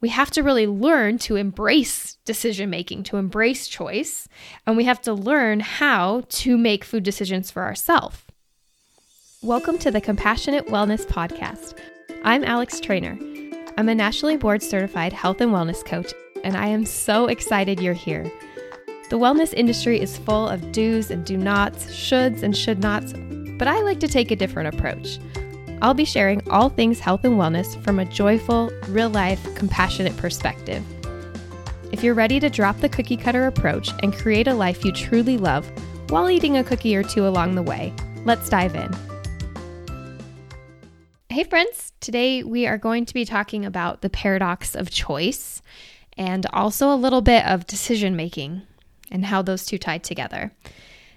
we have to really learn to embrace decision making, to embrace choice, and we have to learn how to make food decisions for ourselves. Welcome to the Compassionate Wellness Podcast. I'm Alex Treanor. I'm a nationally board certified health and wellness coach, and I am so excited you're here. The wellness industry is full of do's and do nots, shoulds and should nots, but I like to take a different approach. I'll be sharing all things health and wellness from a joyful, real life, compassionate perspective. If you're ready to drop the cookie cutter approach and create a life you truly love while eating a cookie or two along the way, let's dive in. Hey, friends, today we are going to be talking about the paradox of choice and also a little bit of decision making and how those two tie together.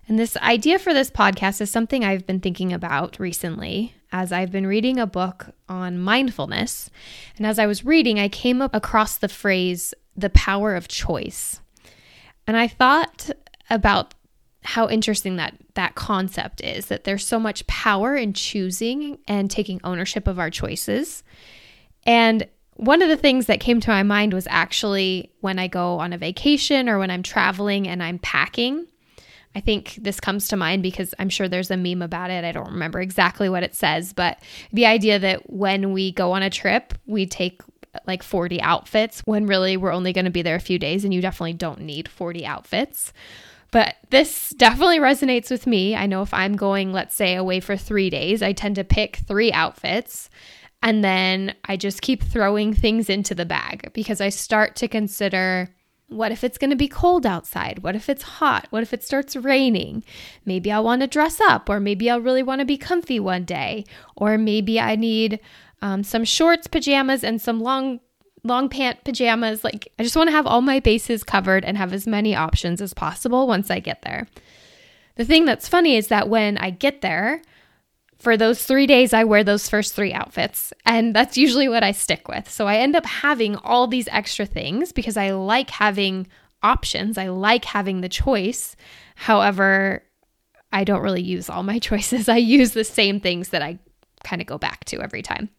And this idea for this podcast is something I've been thinking about recently as I've been reading a book on mindfulness. And as I was reading, I came up across the phrase, the power of choice. And I thought about how interesting that that concept is that there's so much power in choosing and taking ownership of our choices. And one of the things that came to my mind was actually when I go on a vacation or when I'm traveling and I'm packing. I think this comes to mind because I'm sure there's a meme about it. I don't remember exactly what it says, but the idea that when we go on a trip, we take like 40 outfits when really we're only going to be there a few days and you definitely don't need 40 outfits. But this definitely resonates with me. I know if I'm going, let's say, away for three days, I tend to pick three outfits and then I just keep throwing things into the bag because I start to consider what if it's going to be cold outside? What if it's hot? What if it starts raining? Maybe I want to dress up, or maybe I'll really want to be comfy one day, or maybe I need um, some shorts, pajamas, and some long long pant pajamas. Like, I just want to have all my bases covered and have as many options as possible once I get there. The thing that's funny is that when I get there, for those three days, I wear those first three outfits, and that's usually what I stick with. So I end up having all these extra things because I like having options, I like having the choice. However, I don't really use all my choices. I use the same things that I kind of go back to every time.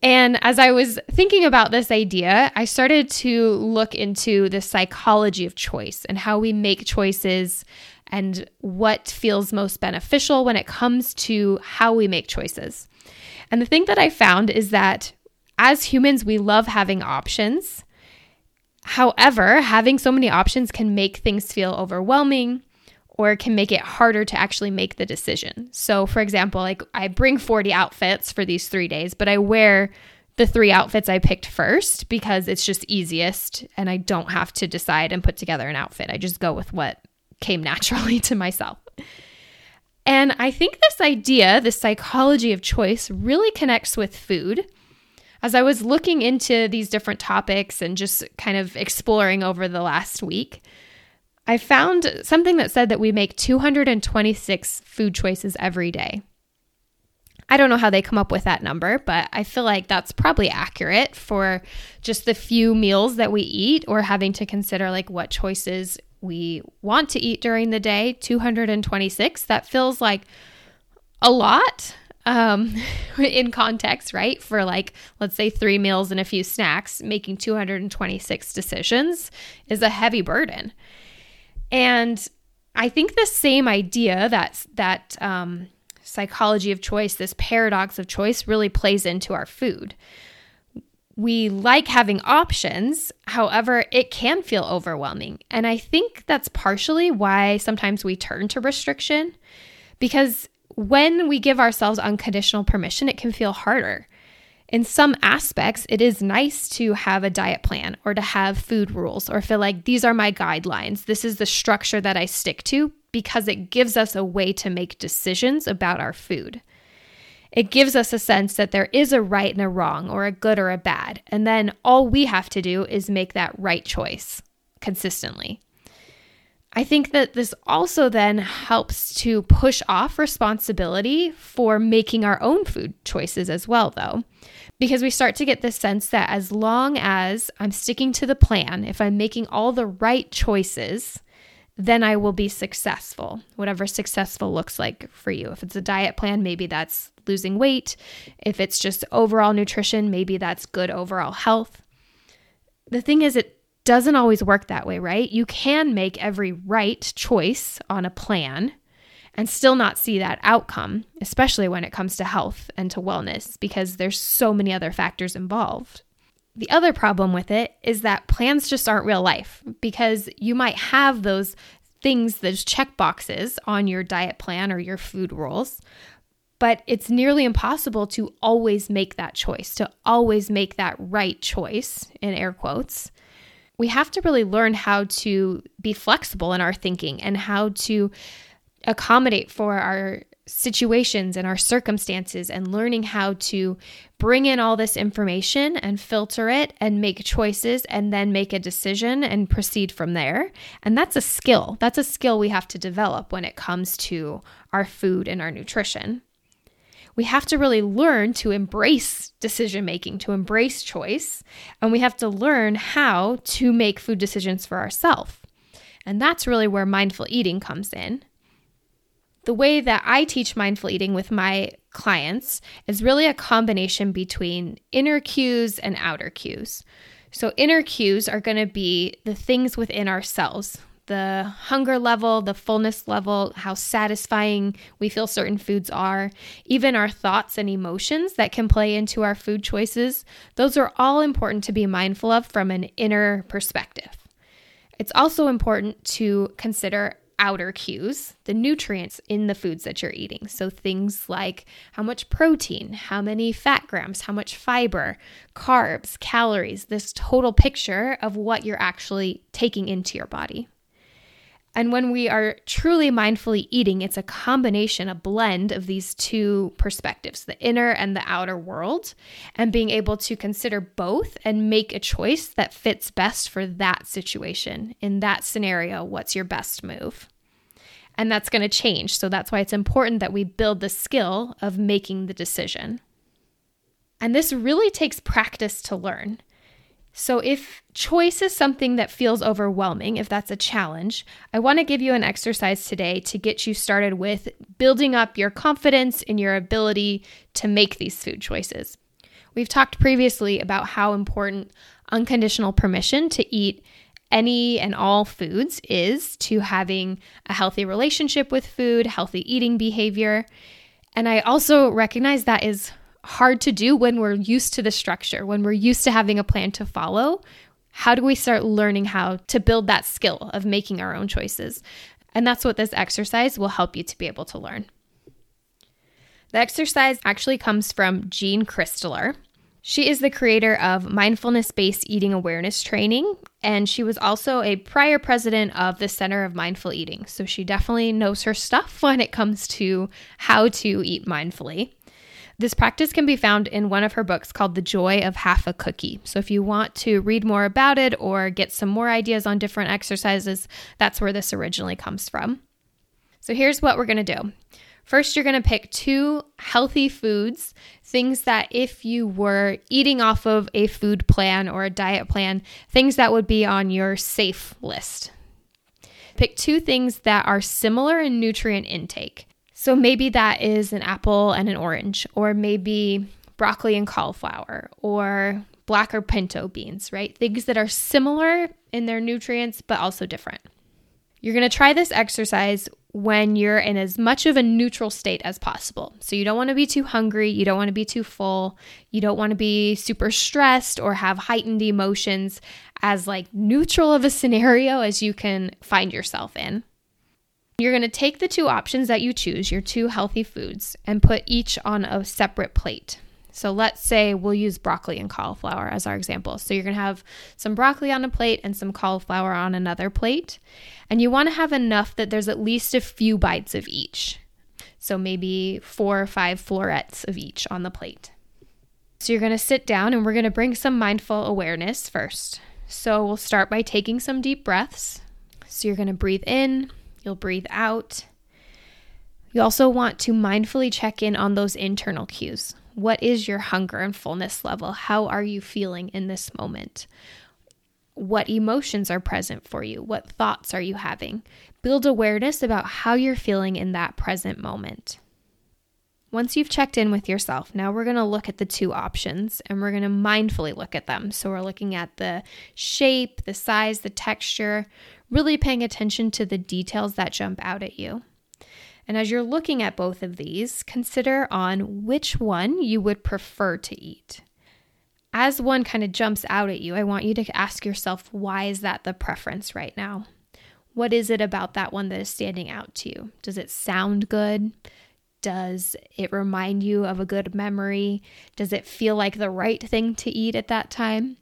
And as I was thinking about this idea, I started to look into the psychology of choice and how we make choices and what feels most beneficial when it comes to how we make choices. And the thing that I found is that as humans, we love having options. However, having so many options can make things feel overwhelming or can make it harder to actually make the decision. So, for example, like I bring 40 outfits for these three days, but I wear the three outfits I picked first because it's just easiest and I don't have to decide and put together an outfit. I just go with what came naturally to myself. And I think this idea, the psychology of choice, really connects with food. As I was looking into these different topics and just kind of exploring over the last week, I found something that said that we make 226 food choices every day. I don't know how they come up with that number, but I feel like that's probably accurate for just the few meals that we eat or having to consider like what choices we want to eat during the day 226 that feels like a lot um, in context right? For like let's say three meals and a few snacks making 226 decisions is a heavy burden. And i think the same idea that that um, psychology of choice this paradox of choice really plays into our food we like having options. However, it can feel overwhelming. And I think that's partially why sometimes we turn to restriction because when we give ourselves unconditional permission, it can feel harder. In some aspects, it is nice to have a diet plan or to have food rules or feel like these are my guidelines. This is the structure that I stick to because it gives us a way to make decisions about our food. It gives us a sense that there is a right and a wrong, or a good or a bad. And then all we have to do is make that right choice consistently. I think that this also then helps to push off responsibility for making our own food choices as well, though, because we start to get this sense that as long as I'm sticking to the plan, if I'm making all the right choices, then I will be successful, whatever successful looks like for you. If it's a diet plan, maybe that's losing weight. If it's just overall nutrition, maybe that's good overall health. the thing is, it doesn't always work that way, right? You can make every right choice on a plan and still not see that outcome, especially when it comes to health and to wellness, because there's so many other factors involved. The other problem with it is that plans just aren't real life because you might have those things, those check boxes on your diet plan or your food rules, but it's nearly impossible to always make that choice, to always make that right choice, in air quotes. We have to really learn how to be flexible in our thinking and how to accommodate for our situations and our circumstances and learning how to bring in all this information and filter it and make choices and then make a decision and proceed from there. And that's a skill. That's a skill we have to develop when it comes to our food and our nutrition. We have to really learn to embrace decision making, to embrace choice, and we have to learn how to make food decisions for ourselves. And that's really where mindful eating comes in the way that I teach mindful eating with my clients is really a combination between inner cues and outer cues. So, inner cues are going to be the things within ourselves the hunger level, the fullness level, how satisfying we feel certain foods are, even our thoughts and emotions that can play into our food choices. Those are all important to be mindful of from an inner perspective. It's also important to consider outer cues, the nutrients in the foods that you're eating. So things like how much protein, how many fat grams, how much fiber, carbs, calories, this total picture of what you're actually taking into your body. And when we are truly mindfully eating, it's a combination, a blend of these two perspectives, the inner and the outer world, and being able to consider both and make a choice that fits best for that situation. In that scenario, what's your best move? And that's going to change. So that's why it's important that we build the skill of making the decision. And this really takes practice to learn. So, if choice is something that feels overwhelming, if that's a challenge, I want to give you an exercise today to get you started with building up your confidence in your ability to make these food choices. We've talked previously about how important unconditional permission to eat any and all foods is to having a healthy relationship with food, healthy eating behavior. And I also recognize that is hard to do when we're used to the structure, when we're used to having a plan to follow. How do we start learning how to build that skill of making our own choices? And that's what this exercise will help you to be able to learn. The exercise actually comes from Jean Kristeller. She is the creator of mindfulness based eating awareness training, and she was also a prior president of the Center of Mindful Eating. So she definitely knows her stuff when it comes to how to eat mindfully. This practice can be found in one of her books called The Joy of Half a Cookie. So if you want to read more about it or get some more ideas on different exercises, that's where this originally comes from. So here's what we're going to do. First, you're going to pick two healthy foods, things that if you were eating off of a food plan or a diet plan, things that would be on your safe list. Pick two things that are similar in nutrient intake. So maybe that is an apple and an orange, or maybe broccoli and cauliflower, or black or pinto beans, right? Things that are similar in their nutrients, but also different. You're to try this exercise when you're in as much of a neutral state as possible. So you don't want to be too hungry, you don't want to be too full, you don't want to be super stressed or have heightened emotions, as like neutral of a scenario as you can find yourself in. You're going to take the two options that you choose, your two healthy foods, and put each on a separate plate. So let's say we'll use broccoli and cauliflower as our example. So you're going to have some broccoli on a plate and some cauliflower on another plate. And you want to have enough that there's at least a few bites of each. So maybe four or five florets of each on the plate. So you're going to sit down and we're going to bring some mindful awareness first. So we'll start by taking some deep breaths. So you're going to breathe in You'll breathe out. You also want to mindfully check in on those internal cues. What is your hunger and fullness level? How are you feeling in this moment? What emotions are present for you? What thoughts are you having? Build awareness about how you're feeling in that present moment. Once you've checked in with yourself, now we're going to look at the two options and we're going to mindfully look at them. So we're looking at the shape, the size, the texture, really paying attention to the details that jump out at you. And as you're looking at both of these, consider on which one you would prefer to eat. As one kind of jumps out at you, I want you to ask yourself why is that the preference right now? What is it about that one that is standing out to you? Does it sound good? Does it remind you of a good memory? Does it feel like the right thing to eat at that time?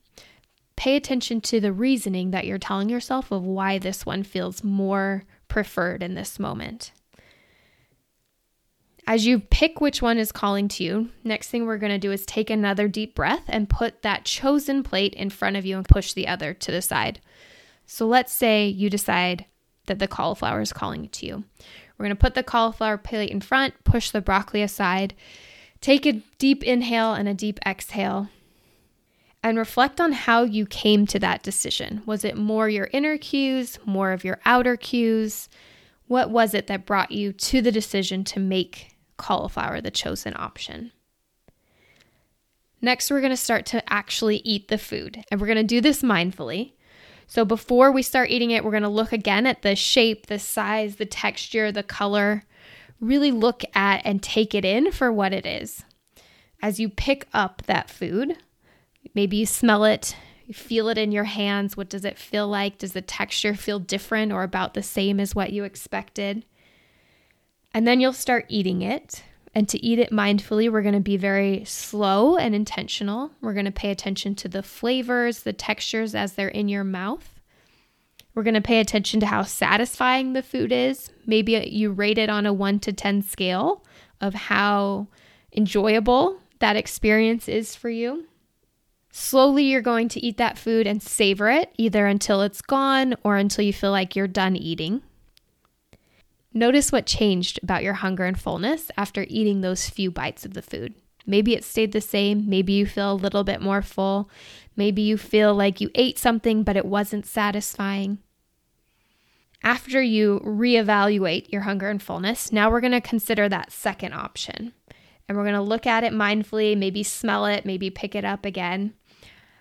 Pay attention to the reasoning that you're telling yourself of why this one feels more preferred in this moment. As you pick which one is calling to you, next thing we're going to do is take another deep breath and put that chosen plate in front of you and push the other to the side. So let's say you decide that the cauliflower is calling to you. We're going to put the cauliflower plate in front, push the broccoli aside, take a deep inhale and a deep exhale, and reflect on how you came to that decision. Was it more your inner cues, more of your outer cues? What was it that brought you to the decision to make cauliflower the chosen option? Next, we're going to start to actually eat the food, and we're going to do this mindfully. So before we start eating it, we're going to look again at the shape, the size, the texture, the color. Really look at and take it in for what it is. As you pick up that food, maybe you smell it, you feel it in your hands. What does it feel like? Does the texture feel different or about the same as what you expected? And then you'll start eating it. And to eat it mindfully, we're going to be very slow and intentional. We're going to pay attention to the flavors, the textures as they're in your mouth. We're going to pay attention to how satisfying the food is. Maybe you rate it on a 1 to 10 scale of how enjoyable that experience is for you. Slowly, you're going to eat that food and savor it, either until it's gone or until you feel like you're done eating. Notice what changed about your hunger and fullness after eating those few bites of the food. Maybe it stayed the same. Maybe you feel a little bit more full. Maybe you feel like you ate something, but it wasn't satisfying. After you reevaluate your hunger and fullness, now we're going to consider that second option. And we're going to look at it mindfully, maybe smell it, maybe pick it up again.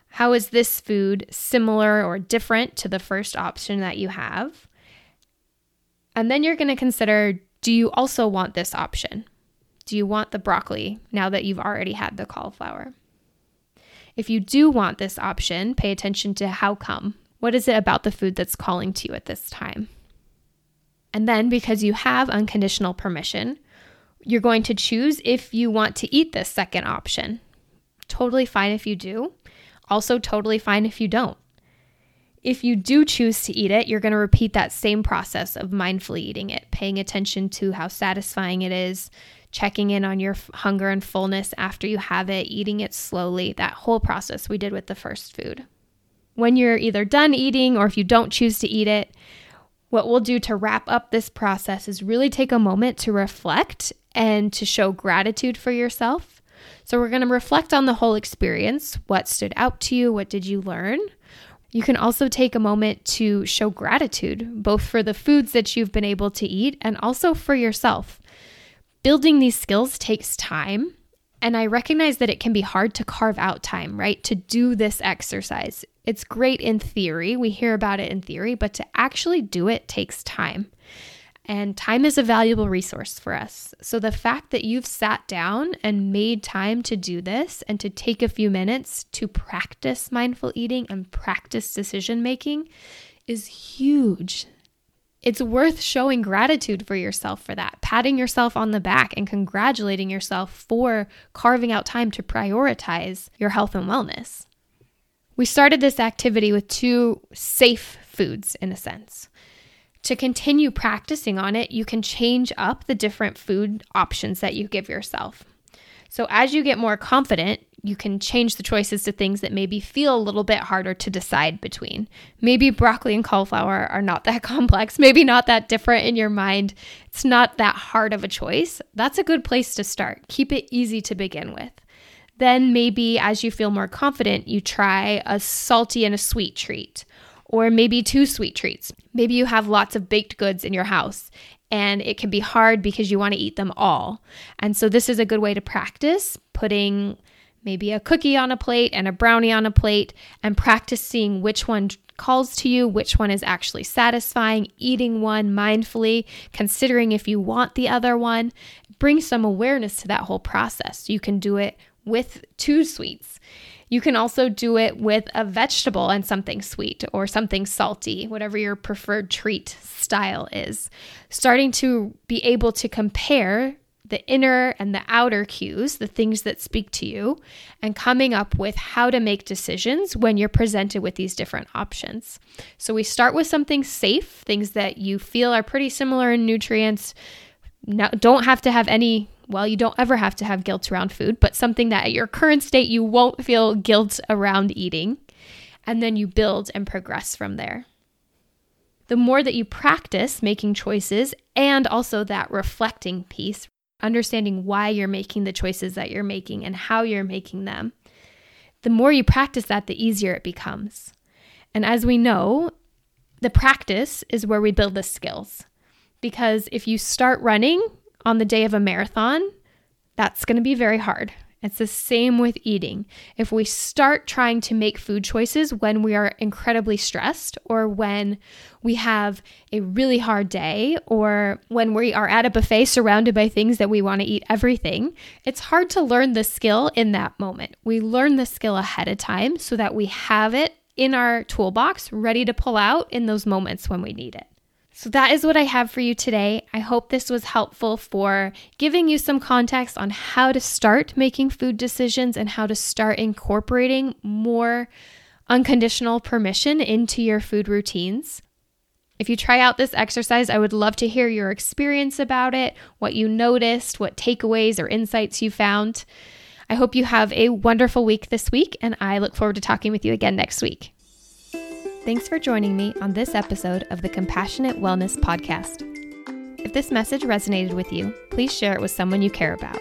How is this food similar or different to the first option that you have? And then you're going to consider do you also want this option? Do you want the broccoli now that you've already had the cauliflower? If you do want this option, pay attention to how come. What is it about the food that's calling to you at this time? And then, because you have unconditional permission, you're going to choose if you want to eat this second option. Totally fine if you do. Also, totally fine if you don't. If you do choose to eat it, you're going to repeat that same process of mindfully eating it, paying attention to how satisfying it is, checking in on your hunger and fullness after you have it, eating it slowly, that whole process we did with the first food. When you're either done eating or if you don't choose to eat it, what we'll do to wrap up this process is really take a moment to reflect and to show gratitude for yourself. So, we're going to reflect on the whole experience. What stood out to you? What did you learn? You can also take a moment to show gratitude, both for the foods that you've been able to eat and also for yourself. Building these skills takes time, and I recognize that it can be hard to carve out time, right, to do this exercise. It's great in theory, we hear about it in theory, but to actually do it takes time. And time is a valuable resource for us. So the fact that you've sat down and made time to do this and to take a few minutes to practice mindful eating and practice decision making is huge. It's worth showing gratitude for yourself for that, patting yourself on the back and congratulating yourself for carving out time to prioritize your health and wellness. We started this activity with two safe foods, in a sense to continue practicing on it, you can change up the different food options that you give yourself. So, as you get more confident, you can change the choices to things that maybe feel a little bit harder to decide between. Maybe broccoli and cauliflower are not that complex, maybe not that different in your mind. It's not that hard of a choice. That's a good place to start. Keep it easy to begin with. Then, maybe as you feel more confident, you try a salty and a sweet treat or maybe two sweet treats. Maybe you have lots of baked goods in your house and it can be hard because you want to eat them all. And so, this is a good way to practice putting maybe a cookie on a plate and a brownie on a plate and practice seeing which one calls to you, which one is actually satisfying, eating one mindfully, considering if you want the other one. Bring some awareness to that whole process. You can do it with two sweets. You can also do it with a vegetable and something sweet or something salty, whatever your preferred treat style is. Starting to be able to compare the inner and the outer cues, the things that speak to you, and coming up with how to make decisions when you're presented with these different options. So we start with something safe, things that you feel are pretty similar in nutrients. No, don't have to have any, well, you don't ever have to have guilt around food, but something that at your current state you won't feel guilt around eating. And then you build and progress from there the more that you practice making choices and also that reflecting piece, understanding why you're making the choices that you're making and how you're making them, the more you practice that, the easier it becomes. And as we know, the practice is where we build the skills. Because if you start running on the day of a marathon, that's going to be very hard. It's the same with eating. If we start trying to make food choices when we are incredibly stressed, or when we have a really hard day, or when we are at a buffet surrounded by things that we want to eat everything, it's hard to learn the skill in that moment. We learn the skill ahead of time so that we have it in our toolbox ready to pull out in those moments when we need it. So, that is what I have for you today. I hope this was helpful for giving you some context on how to start making food decisions and how to start incorporating more unconditional permission into your food routines. If you try out this exercise, I would love to hear your experience about it, what you noticed, what takeaways or insights you found. I hope you have a wonderful week this week, and I look forward to talking with you again next week. Thanks for joining me on this episode of the Compassionate Wellness Podcast. If this message resonated with you, please share it with someone you care about.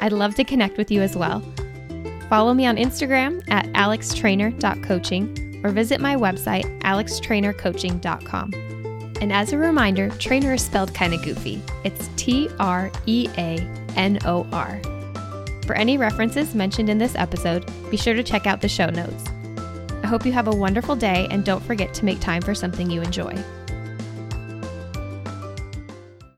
I'd love to connect with you as well. Follow me on Instagram at alextreanor.coaching or visit my website, alextreanorcoaching.com. And as a reminder, Treanor is spelled kind of goofy. It's T R E A N O R. For any references mentioned in this episode, be sure to check out the show notes. I hope you have a wonderful day and don't forget to make time for something you enjoy.